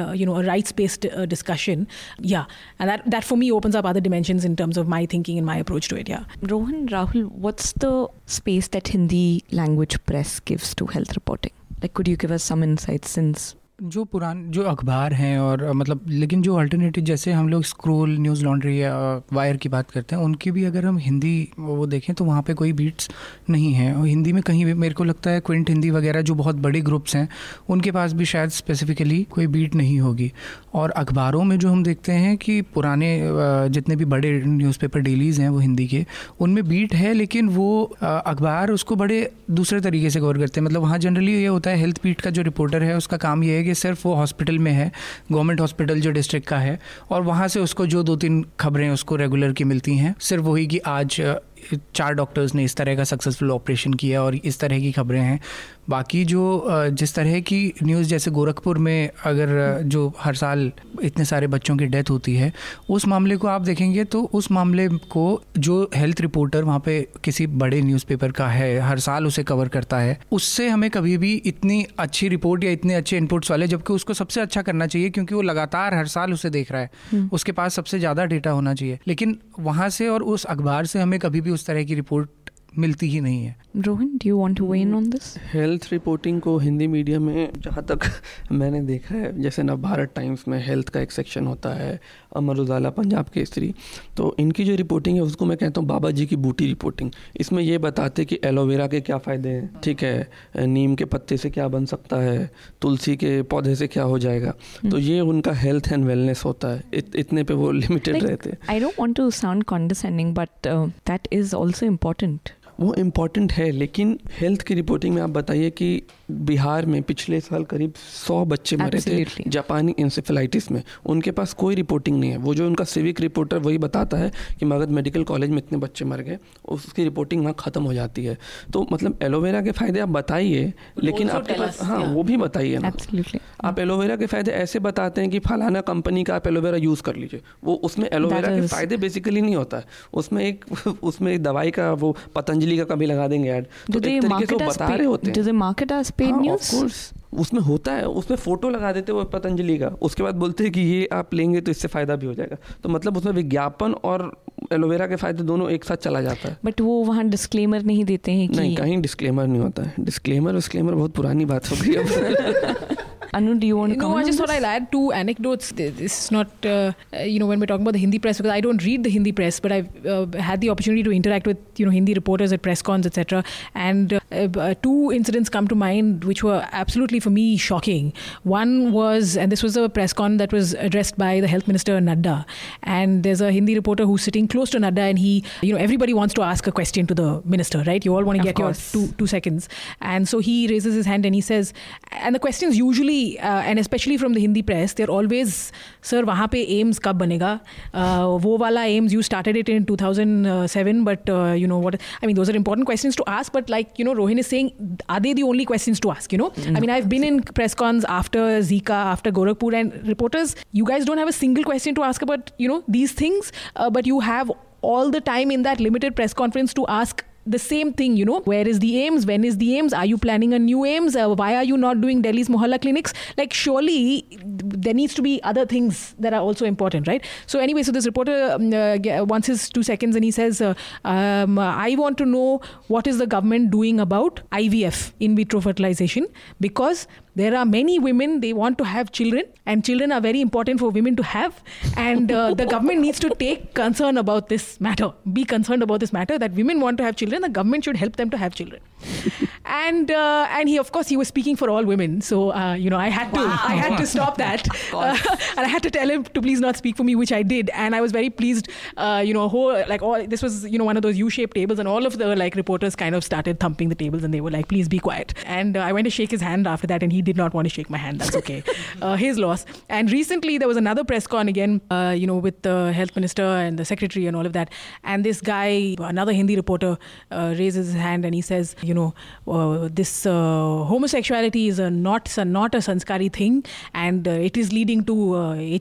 uh, you know a rights-based uh, discussion. Yeah, and that that for me opens up other dimensions in terms of my thinking and my approach to it. Yeah. Rohin, Rahul, what's the space that Hindi language press gives to health reporting? Like, could you give us some insights since जो पुरान, जो अखबार हैं और मतलब लेकिन जो alternative जैसे हम लोग स्क्रोल न्यूज़ लॉन्ड्री या वायर की बात करते हैं, उनकी भी अगर हम हिंदी वो देखें तो वहाँ पे कोई बीट्स नहीं हैं। और हिंदी में कहीं भी मेरे को लगता है क्विंट हिंदी वगैरह जो बहुत बड़े ग्रुप्स हैं, उनके पास भी शायद स्पेसिफिकली कोई बीट नहीं होगी। और अखबारों में जो हम देखते हैं कि पुराने जितने भी बड़े न्यूज़पेपर डेलीज़ हैं वो हिंदी के, उनमें बीट है लेकिन वो अखबार उसको बड़े दूसरे तरीके से कवर करते हैं। मतलब वहाँ जनरली ये होता है हेल्थ बीट का जो रिपोर्टर है, उसका काम ये है कि सिर्फ़ वो हॉस्पिटल में है गवर्नमेंट हॉस्पिटल जो डिस्ट्रिक्ट का है, और वहाँ से उसको जो दो तीन खबरें उसको रेगुलर की मिलती हैं, सिर्फ़ वही कि आज चार डॉक्टर्स ने इस तरह का सक्सेसफुल ऑपरेशन किया और इस तरह की खबरें हैं। बाकी जो जिस तरह की न्यूज़ जैसे गोरखपुर में अगर जो हर साल इतने सारे बच्चों की डेथ होती है उस मामले को आप देखेंगे तो उस मामले को जो हेल्थ रिपोर्टर वहाँ पे किसी बड़े न्यूज़पेपर का है हर साल उसे कवर करता है उससे हमें कभी भी इतनी अच्छी रिपोर्ट या इतने अच्छे इनपुट्स वाले जबकि उसको सबसे अच्छा करना चाहिए क्योंकि वो लगातार हर साल उसे देख रहा है। उसके पास सबसे ज़्यादा डेटा होना चाहिए। लेकिन वहाँ से और उस अखबार से हमें कभी भी उस तरह की रिपोर्ट मिलती ही नहीं है। Do you want to weigh in on this? Health reporting को हिंदी मीडिया में जहाँ तक मैंने देखा है जैसे नव भारत टाइम्स में हेल्थ का एक सेक्शन होता है अमर उजाला पंजाब केसरी तो इनकी जो रिपोर्टिंग है उसको मैं कहता हूँ बाबा जी की बूटी रिपोर्टिंग इसमें ये बताते कि एलोवेरा के क्या फ़ायदे हैं। ठीक है नीम के पत्ते से क्या बन सकता है तुलसी के पौधे से क्या हो जाएगा। तो ये उनका हेल्थ एंड वेलनेस होता है। इत, इतने पे वो लिमिटेड Like, रहते हैं। Don't want to sound condescending, but uh, that is also important. वो इंपॉर्टेंट है लेकिन हेल्थ की रिपोर्टिंग में आप बताइए कि बिहार में पिछले साल करीब सौ बच्चे मरे थे जापानी इंसेफेलाइटिस में। उनके पास कोई रिपोर्टिंग नहीं है। वो जो उनका सिविक रिपोर्टर वही बताता है कि मगध मेडिकल कॉलेज में इतने बच्चे मर गए उसकी रिपोर्टिंग वहाँ ख़त्म हो जाती है। तो मतलब एलोवेरा के फ़ायदे आप बताइए लेकिन आपके पास हाँ वो भी बताइए ना। Absolutely. आप एलोवेरा के फ़ायदे ऐसे बताते हैं कि फलाना कंपनी का आप एलोवेरा यूज़ कर लीजिए। वो उसमें एलोवेरा के फ़ायदे बेसिकली नहीं होता। है उसमें एक उसमें एक दवाई का वो पतंजलि का कभी लगा देंगे ऐड तो एक तरीके से बता? रहे होते हैं। They न्यूज़ हाँ? उसमें होता है उसमें फ़ोटो लगा देते हैं वो पतंजलि का। उसके बाद बोलते हैं कि ये आप लेंगे तो इससे फ़ायदा भी हो जाएगा। तो मतलब उसमें विज्ञापन और एलोवेरा के फ़ायदे दोनों एक साथ चला जाता है बट वो वहाँ डिस्क्लेमर नहीं देते हैं कि नहीं कहीं डिस्क्लेमर नहीं होता है डिस्क्लेमर डिस्क्लेमर बहुत पुरानी बात हो गई अब अनु do you want to No, I just thought? I'll add two anecdotes. This is not, uh, uh, you know, when we're talking about the Hindi press, because I don't read the Hindi press, but I've uh, had the opportunity to interact with, you know, Hindi reporters at press cons, etc. And uh, uh, two incidents come to mind which were absolutely for me shocking. One was, and this was a press con that was addressed by the health minister Nadda, and there's a Hindi reporter who's sitting close to Nadda and he, you know, everybody wants to ask a question to the minister, right? You all want to get your two, two seconds. And so he raises his hand and he says, and the questions usually, uh, and especially from the Hindi press, they're always, sir, wahan pe AIIMS kab banega? Uh, wo wala AIIMS, you started it in 2007, but, uh, you know, what, I mean, those are important questions to ask, but like, you know, Rohin is saying, are they the only questions to ask, you know? Mm-hmm. I mean, I've been in press cons after Zika, after Gorakhpur, and reporters, you guys don't have a single question to ask about, you know, these things, uh, but you have all the time in that limited press conference to ask the same thing, you know, where is the AIIMS? When is the AIIMS? Are you planning a new AIIMS? Uh, why are you not doing Delhi's Mohalla clinics? Like, surely there needs to be other things that are also important, right? So, anyway, so this reporter um, uh, wants his two seconds and he says, uh, um, I want to know what is the government doing about IVF, in vitro fertilization, because there are many women they want to have children and children are very important for women to have. And uh, the government needs to take concern about this matter be concerned about this matter that women want to have children the government should help them to have children. And uh, and he of course he was speaking for all women. So uh, you know i had to i had to stop that. Uh, and i had to tell him to please not speak for me which i did. And i was very pleased uh, you know whole like all this was you know one of those u-shaped tables and all of the like reporters kind of started thumping the tables and they were like please be quiet. And uh, i went to shake his hand after that and he did not want to shake my hand that's okay uh, his loss and recently there was another press con again you know with the health minister and the secretary and all of that and this guy another hindi reporter raises his hand and he says you know uh, this uh, homosexuality is a not a, not a sanskari thing and uh, it is leading to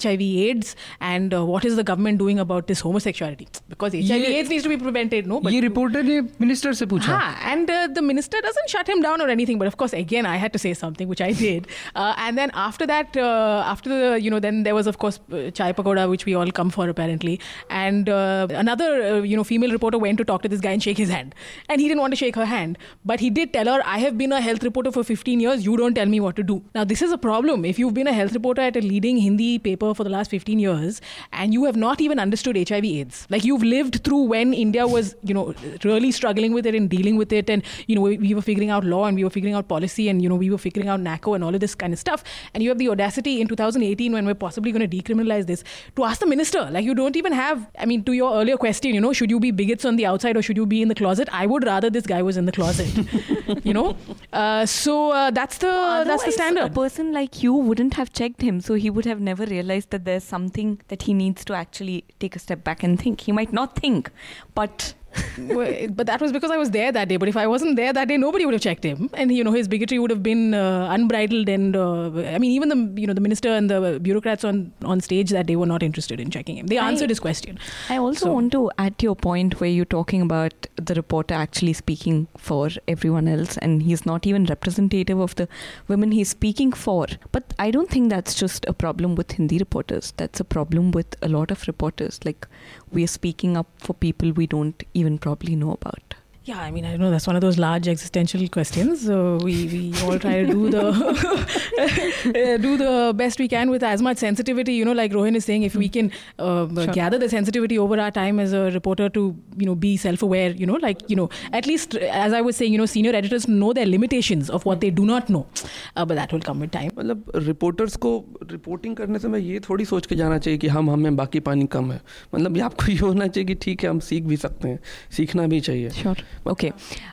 HIV AIDS and what is the government doing about this homosexuality because HIV AIDS needs to be prevented no but ये reporter ने minister से पूछा हाँ, and the minister doesn't shut him down or anything but of course again I had to say something which I did. Uh, and then after that uh, after the you know then there was of course uh, chai pakoda which we all come for apparently. And another you know female reporter went to talk to this guy and shake his hand. And he didn't want to shake her hand. But he did tell her, I have been a health reporter for 15 years, you don't tell me what to do. Now, this is a problem. If you've been a health reporter at a leading Hindi paper for the last 15 years and you have not even understood HIV AIDS, like you've lived through when India was, you know, really struggling with it and dealing with it, and, you know, we, we were figuring out law and we were figuring out policy and, you know, we were figuring out NACO and all of this kind of stuff. And you have the audacity in 2018 when we're possibly going to decriminalize this to ask the minister, like you don't even have, I mean, to your earlier question, you know, should you be bigots on the outside or should you be in the closet? I would rather this guy was in the closet. you know uh, so uh, that's the well, that's the standard a person like you wouldn't have checked him so he would have never realized that there's something that he needs to actually take a step back and think he might not think but but that was because I was there that day. But if I wasn't there that day, nobody would have checked him, and you know his bigotry would have been uh, unbridled. And uh, I mean, even the you know the minister and the bureaucrats on on stage that day were not interested in checking him. They answered I, his question. I also so. want to add to your point where you're talking about the reporter actually speaking for everyone else, and he's not even representative of the women he's speaking for. But I don't think that's just a problem with Hindi reporters. That's a problem with a lot of reporters. Like we are speaking up for people we don't even probably know about. Yeah, I mean, I know that's one of those large existential questions. So we, we all try to do the uh, do the best we can with as much sensitivity. You know, like Rohin is saying, if we can uh, sure. gather the sensitivity over our time as a reporter to you know be self-aware. You know, like you know, at least as I was saying, you know, senior editors know their limitations of what they do not know, uh, but that will come with time. मतलब reporters को reporting करने समय थोड़ी सोच के जाना चाहिए कि हम हमें बाकी पानी कम है मतलब ये आपको ये होना चाहिए कि ठीक है हम सीख भी सकते हैं सीखना भी चाहिए sure. Okay.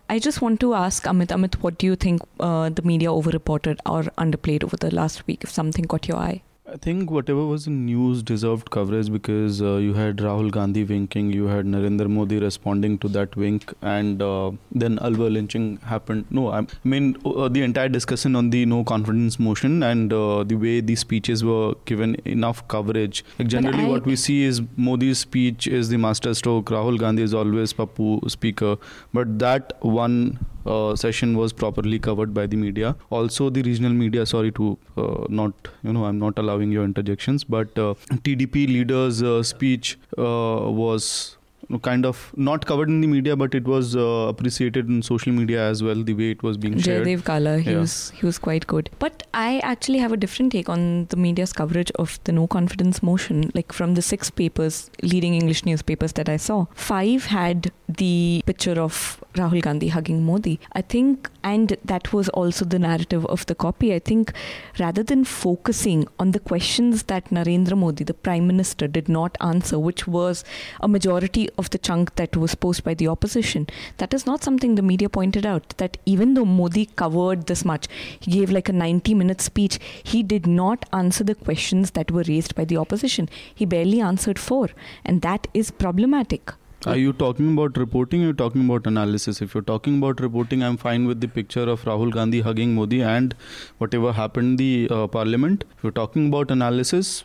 I just want to ask Amit, Amit, what do you think uh, the media over-reported or underplayed over the last week if something caught your eye? I think whatever was in news deserved coverage because uh, you had Rahul Gandhi winking, you had Narendra Modi responding to that wink, and uh, then Alwar lynching happened. No, I mean uh, the entire discussion on the no confidence motion and uh, the way these speeches were given enough coverage. Like generally, I, what we see is Modi's speech is the masterstroke. Rahul Gandhi is always Pappu speaker, but that one uh, session was properly covered by the media. Also, the regional media. Sorry to uh, not, you know, I'm not allowing your interjections, but uh, TDP leader's uh, speech uh, was kind of not covered in the media, but it was uh, appreciated in social media as well. The way it was being shared. Jayadev Galla, he yeah. was he was quite good. But I actually have a different take on the media's coverage of the no confidence motion. Like from the six papers, leading English newspapers that I saw, five had the picture of Rahul Gandhi hugging Modi. I think, and that was also the narrative of the copy. I think rather than focusing on the questions that Narendra Modi, the Prime Minister, did not answer, which was a majority of the chunk that was posed by the opposition, that is not something the media pointed out. That even though Modi covered this much, he gave like a 90 minute speech, he did not answer the questions that were raised by the opposition. He barely answered four, and that is problematic. Are you talking about reporting or you're talking about analysis? If you're talking about reporting, I'm fine with the picture of Rahul Gandhi hugging Modi and whatever happened in the uh, parliament. If you're talking about analysis,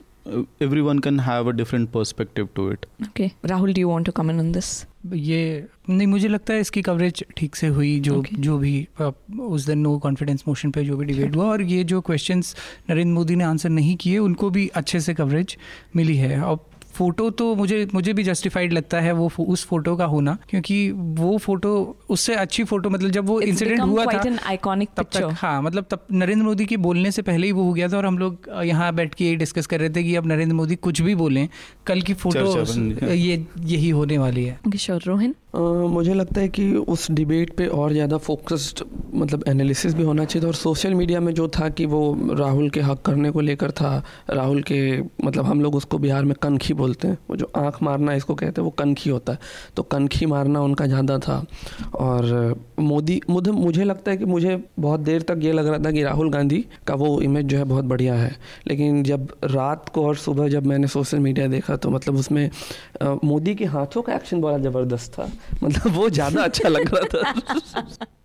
everyone can have a different perspective to it. Okay. Rahul, do you want to comment on this? ये नहीं मुझे लगता है इसकी coverage ठीक से हुई जो Okay. जो भी उस दिन नो कॉन्फिडेंस मोशन पे जो भी डिबेट हुआ और ये जो क्वेश्चंस नरेंद्र मोदी ने आंसर नहीं किए उनको भी अच्छे से कवरेज मिली है और फ़ोटो तो मुझे मुझे भी जस्टिफाइड लगता है वो उस फ़ोटो का होना क्योंकि वो फ़ोटो उससे अच्छी फ़ोटो मतलब जब वो इंसिडेंट हुआ quite था iconic तब picture. तक हाँ मतलब तब नरेंद्र मोदी के बोलने से पहले ही वो हो गया था और हम लोग यहाँ बैठ के ये डिस्कस कर रहे थे कि अब नरेंद्र मोदी कुछ भी बोलें कल की फ़ोटो। ये यही होने वाली है. मुझे लगता है कि उस डिबेट पे और ज़्यादा फोकस्ड मतलब एनालिसिस भी होना चाहिए था और सोशल मीडिया में जो था कि वो राहुल के हक करने को लेकर था राहुल के मतलब हम लोग उसको बिहार में कनखी बोलते हैं वो जो आँख मारना इसको कहते हैं वो कनखी होता है। तो कनखी मारना उनका ज़्यादा था और मोदी मुझे मुझे लगता है कि मुझे बहुत देर तक ये लग रहा था कि राहुल गांधी का वो इमेज जो है बहुत बढ़िया है। लेकिन जब रात को और सुबह जब मैंने सोशल मीडिया देखा तो मतलब उसमें मोदी के हाथों का एक्शन बड़ा ज़बरदस्त था। मतलब वो ज़्यादा अच्छा लग रहा था।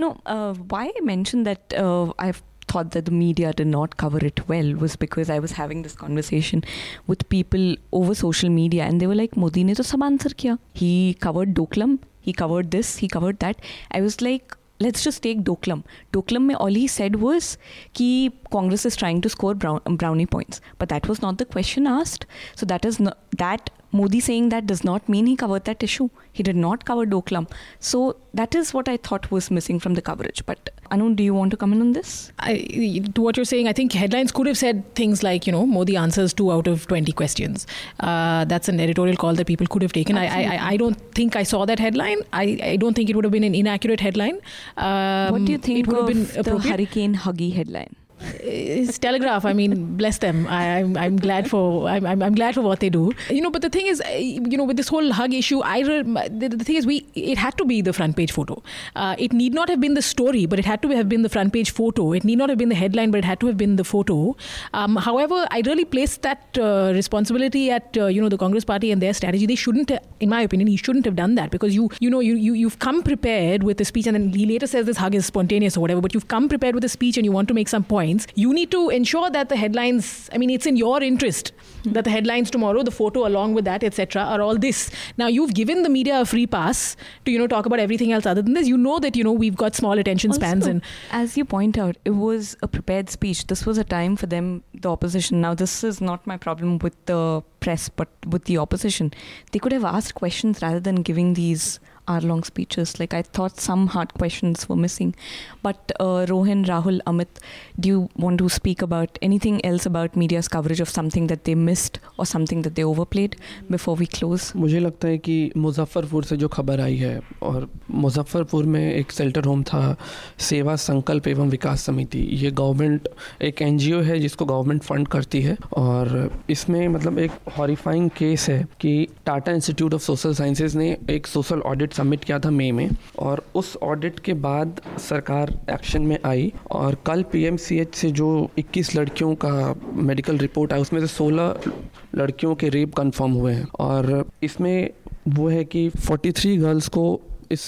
No, uh, why I mentioned that uh, I've thought that the media did not cover it well was because I was having this conversation with people over social media and they were like, Modi ne to sab answer kiya. He covered Doklam, he covered this, he covered that. I was like, let's just take Doklam. Doklam mein all he said was कि Congress is trying to score brown, brownie points. But that was not the question asked. So that is not, that Modi saying that does not mean he covered that issue. He did not cover Doklam. So that is what I thought was missing from the coverage. But Anu, do you want to comment on this? I, to what you're saying, I think headlines could have said things like, you know, Modi answers two out of 20 questions. Uh, that's an editorial call that people could have taken. I, I, I don't think I saw that headline. I, I don't think it would have been an inaccurate headline. Um, what do you think it would have been the hurricane huggy headline? It's telegraph i mean bless them. I, I'm, I'm glad for I'm, I'm, glad for what they do. You know but the thing is uh, you know with this whole hug issue i the, the thing is we it had to be the front page photo. Uh, it need not have been the story but it had to have been the front page photo. It need not have been the headline but it had to have been the photo. Um, however i really place that uh, responsibility at uh, you know the congress party and their strategy. They shouldn't in my opinion he shouldn't have done that because you you know you, you you've come prepared with a speech and then he later says this hug is spontaneous or whatever but you've come prepared with a speech and you want to make some points you need to ensure that the headlines i mean it's in your interest that the headlines tomorrow the photo along with that etc are all this now you've given the media a free pass to you know talk about everything else other than this you know that you know we've got small attention spans Also, and as you point out, it was a prepared speech. This was a time for them, the opposition. Now, this is not my problem with the press, but with the opposition. They could have asked questions rather than giving these hour long speeches. Like, I thought some hard questions were missing. But uh, Rohan, Rahul, Amit, do you want to speak about anything else about media's coverage of something that they missed or something that they overplayed before we close? मुझे लगता है कि मुजफ्फ़रपुर से जो खबर आई है और मुजफ्फ़रपुर में एक शेल्टर होम था सेवा संकल्प एवं विकास समिति ये गवर्नमेंट एक एनजीओ है जिसको गवर्नमेंट फंड करती है और इसमें मतलब एक हॉरिफाइंग केस है कि Tata institute of social sciences ने एक सोशल ऑडिट सबमिट किया था मई में, और उस ऑडिट के बाद सरकार एक्शन में आई, और कल पीएमसीएच से जो 21 लड़कियों का मेडिकल रिपोर्ट आया, उसमें से 16 लड़कियों के रेप कंफर्म हुए हैं। और इसमें वो है कि 43 गर्ल्स को इस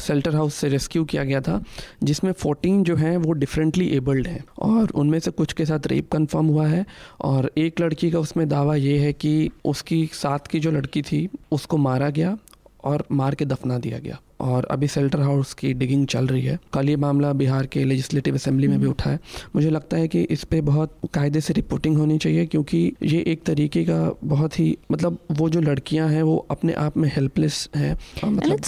शेल्टर हाउस से रेस्क्यू किया गया था, जिसमें 14 जो हैं, वो डिफरेंटली एबल्ड हैं, और उनमें से कुछ के साथ रेप कंफर्म हुआ है, और एक लड़की का उसमें दावा ये है कि उसकी, साथ की जो लड़की थी, उसको मारा गया और मार के दफना दिया गया। और अभी सेल्टर हाउस की डिगिंग चल रही है। कल ये मामला बिहार के लेजिस्लेटिव असेंबली में भी उठा है। मुझे लगता है कि इस पर बहुत कायदे से रिपोर्टिंग होनी चाहिए क्योंकि ये एक तरीके का बहुत ही मतलब वो जो लड़कियाँ हैं वो अपने आप में हेल्पलेस हैं। मतलब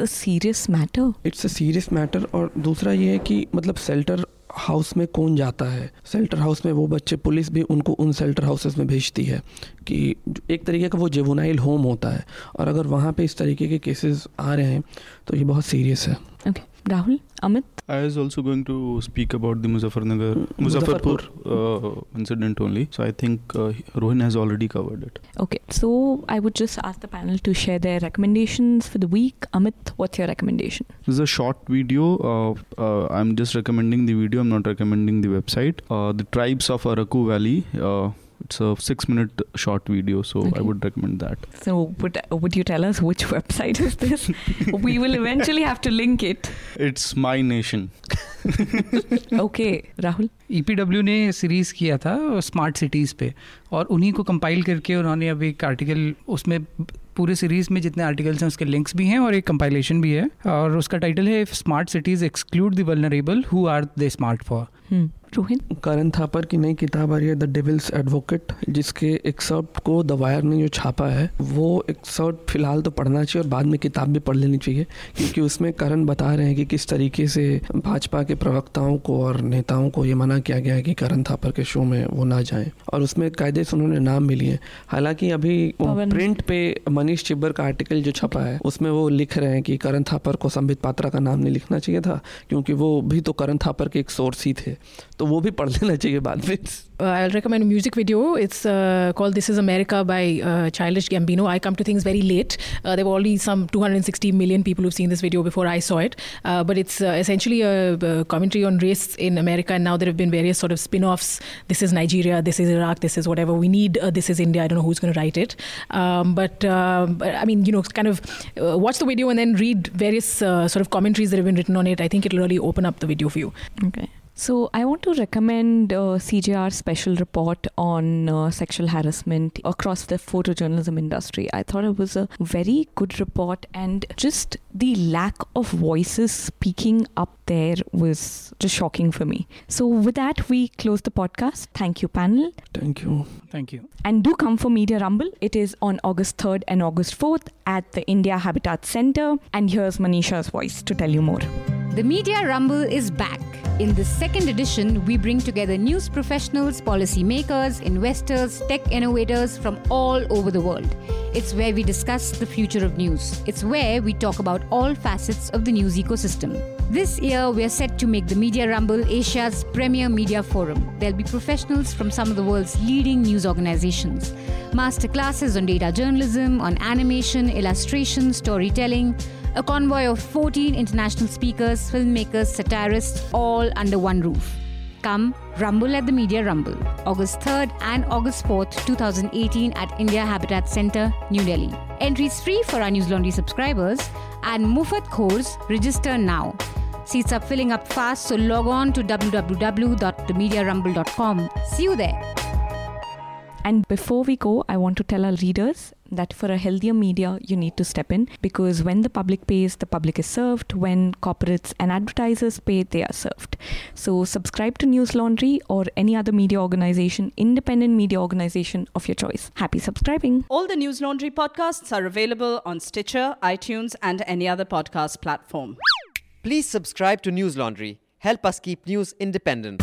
a serious matter. It's a serious matter और दूसरा ये है कि मतलब शेल्टर हाउस में कौन जाता है? सेल्टर हाउस में वो बच्चे, पुलिस भी उनको उन सेल्टर हाउसेस में भेजती है कि एक तरीके का वो जेवोनाइल होम होता है। और अगर वहाँ पे इस तरीके के केसेस आ रहे हैं तो ये बहुत सीरियस है। Okay. Rahul, Amit? I was also going to speak about the Muzaffarnagar, Mm, Muzaffarpur uh, incident only. So I think uh, Rohin has already covered it. Okay. So I would just ask the panel to share their recommendations for the week. Amit, what's your recommendation? This is a short video. Uh, uh, I'm just recommending the video. I'm not recommending the website. Uh, the tribes of Araku Valley. it's a six minute short video so okay. i would recommend that. So would, uh, would you tell us which website is this? We will eventually have to link it. It's my nation. Okay Rahul EPW ने series किया था smart cities पे और उन्हीं को compile करके उन्होंने अभी एक आर्टिकल उसमें पूरे सीरीज़ में जितने आर्टिकल्स हैं उसके लिंक्स भी हैं और एक कंपाइलेशन भी है। और उसका टाइटल है smart cities exclude the vulnerable who are they smart for Rohin. Karan Thapar की नई किताब आ रही है द डेविल्स एडवोकेट जिसके एक्सर्प्ट को द वायर ने जो छापा है वो एक्सर्प्ट फ़िलहाल तो पढ़ना चाहिए और बाद में किताब भी पढ़ लेनी चाहिए क्योंकि उसमें करण बता रहे हैं कि किस तरीके से भाजपा के प्रवक्ताओं को और नेताओं को ये मना किया गया है कि करण थापर के शो में वो ना जाएँ। और उसमें कायदे से उन्होंने नाम भी लिए हालाँकि अभी प्रिंट पे मनीष चिब्बर का आर्टिकल जो छपा है उसमें वो लिख रहे हैं कि करण थापर को संबित पात्रा का नाम नहीं लिखना चाहिए था क्योंकि वो भी तो करण थापर के एक सोर्स ही थे। तो वो भी पढ़ लेना चाहिए बाद में Uh, I'll recommend a music video. It's uh, called "This Is America" by uh, Childish Gambino. I come to things very late. Uh, there were already some 260 million people who've seen this video before I saw it. Uh, but it's uh, essentially a, uh commentary on race in America, and now there have been various sort of spin-offs. This is Nigeria. This is Iraq. This is whatever. We need. Uh, this is India. I don't know who's going to write it. Um, but, uh, but I mean, you know, kind of uh, watch the video and then read various uh, sort of commentaries that have been written on it. I think it'll really open up the video for you. Okay. So, I want to recommend uh, CJR's special report on uh, sexual harassment across the photojournalism industry. I thought it was a very good report, and just the lack of voices speaking up there was just shocking for me. So, with that, we close the podcast. Thank you, panel. Thank you. Thank you. And do come for Media Rumble. It is on August 3rd and August 4th at the India Habitat Center. And here's Manisha's voice to tell you more. The Media Rumble is back. In this second edition, we bring together news professionals, policymakers, investors, tech innovators from all over the world. It's where we discuss the future of news. It's where we talk about all facets of the news ecosystem. This year, we are set to make the Media Rumble Asia's premier media forum. There'll be professionals from some of the world's leading news organizations, masterclasses on data journalism, on animation, illustration, storytelling, a convoy of 14 international speakers, filmmakers, satirists, all under one roof. Come Rumble at the Media Rumble, August 3rd and August 4th, 2018 at India Habitat Center, New Delhi. Entries free for our News Laundry subscribers and Mufat Khors register now. Seats are filling up fast, so log on to www.themediarumble.com. See you there. And before we go, I want to tell our readers that for a healthier media, you need to step in because when the public pays, the public is served. When corporates and advertisers pay, they are served. So subscribe to News Laundry or any other media organization, independent media organization of your choice. Happy subscribing. All the News Laundry podcasts are available on Stitcher, iTunes, and any other podcast platform. Please subscribe to News Laundry. Help us keep news independent.